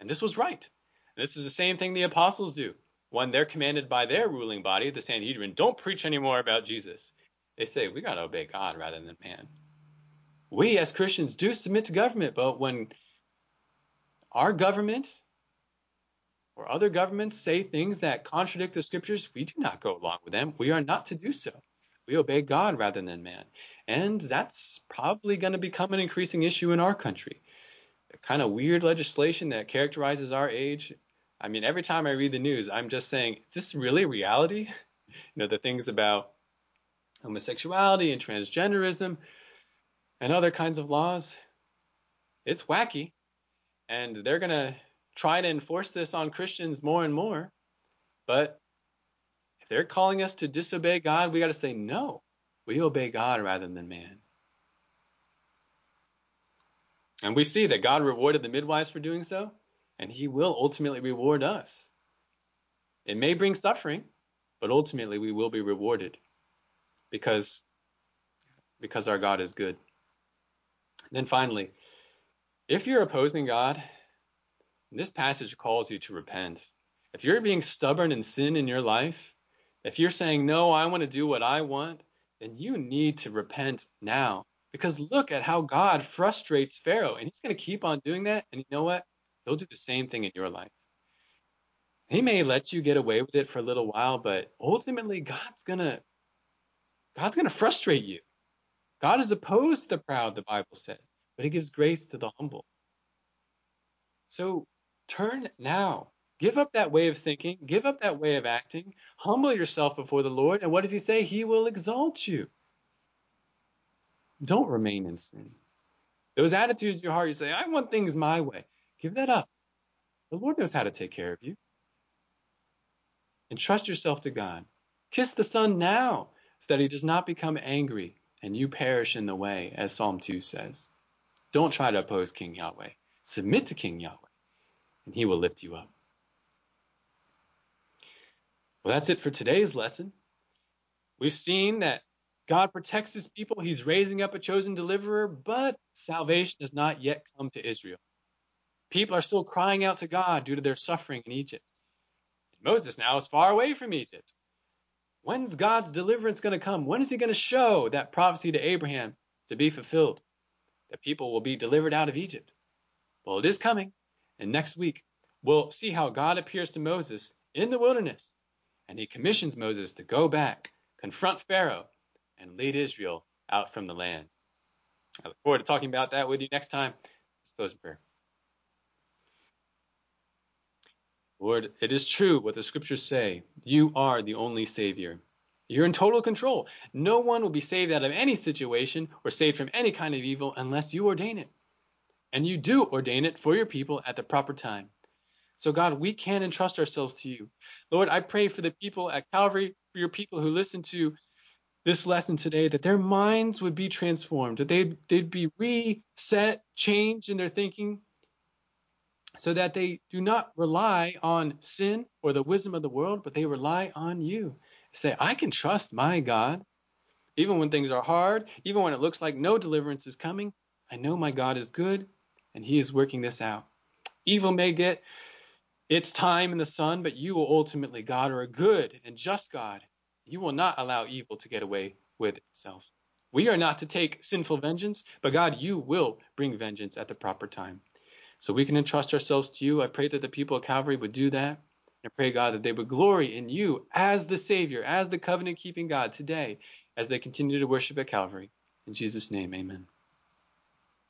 and this was right. And this is the same thing the apostles do when they're commanded by their ruling body, the Sanhedrin, don't preach anymore about Jesus. They say we got to obey God rather than man. We as Christians do submit to government, but when our government or other governments say things that contradict the scriptures, we do not go along with them. We are not to do so. We obey God rather than man. And that's probably going to become an increasing issue in our country. The kind of weird legislation that characterizes our age. I mean, every time I read the news, I'm just saying, is this really reality? You know, the things about homosexuality and transgenderism and other kinds of laws. It's wacky. And they're going to try to enforce this on Christians more and more. But if they're calling us to disobey God, we got to say no. We obey God rather than man. And we see that God rewarded the midwives for doing so, and he will ultimately reward us. It may bring suffering, but ultimately we will be rewarded because because our God is good. And then finally, if you're opposing God, this passage calls you to repent. If you're being stubborn in sin in your life, if you're saying, No, I want to do what I want, then you need to repent now. Because look at how God frustrates Pharaoh, and he's going to keep on doing that. And you know what? He'll do the same thing in your life. He may let you get away with it for a little while, but ultimately God's going to God's going to frustrate you. God is opposed to the proud, the Bible says, but he gives grace to the humble. So turn now. Give up that way of thinking. Give up that way of acting. Humble yourself before the Lord. And what does he say? He will exalt you. Don't remain in sin. Those attitudes in your heart, you say, I want things my way. Give that up. The Lord knows how to take care of you. And trust yourself to God. Kiss the Son now so that he does not become angry and you perish in the way, as Psalm 2 says. Don't try to oppose King Yahweh. Submit to King Yahweh, and he will lift you up. Well, that's it for today's lesson. We've seen that God protects his people. He's raising up a chosen deliverer, but salvation has not yet come to Israel. People are still crying out to God due to their suffering in Egypt. Moses now is far away from Egypt. When's God's deliverance going to come? When is he going to show that prophecy to Abraham to be fulfilled? That people will be delivered out of Egypt. Well, it is coming. And next week, we'll see how God appears to Moses in the wilderness. And he commissions Moses to go back, confront Pharaoh, and lead Israel out from the land. I look forward to talking about that with you next time. Let's close in prayer. Lord, it is true what the scriptures say. You are the only Savior. You're in total control. No one will be saved out of any situation or saved from any kind of evil unless you ordain it. And you do ordain it for your people at the proper time. So, God, we can entrust ourselves to you. Lord, I pray for the people at Calvary, for your people who listen to this lesson today, that their minds would be transformed, that they'd, they'd be reset, changed in their thinking, so that they do not rely on sin or the wisdom of the world, but they rely on you. Say, I can trust my God. Even when things are hard, even when it looks like no deliverance is coming, I know my God is good and he is working this out. Evil may get its time in the sun, but you will ultimately, God, are a good and just God. You will not allow evil to get away with itself. We are not to take sinful vengeance, but God, you will bring vengeance at the proper time. So we can entrust ourselves to you. I pray that the people of Calvary would do that. I pray, God, that they would glory in you as the Savior, as the covenant keeping God today, as they continue to worship at Calvary. In Jesus' name, amen.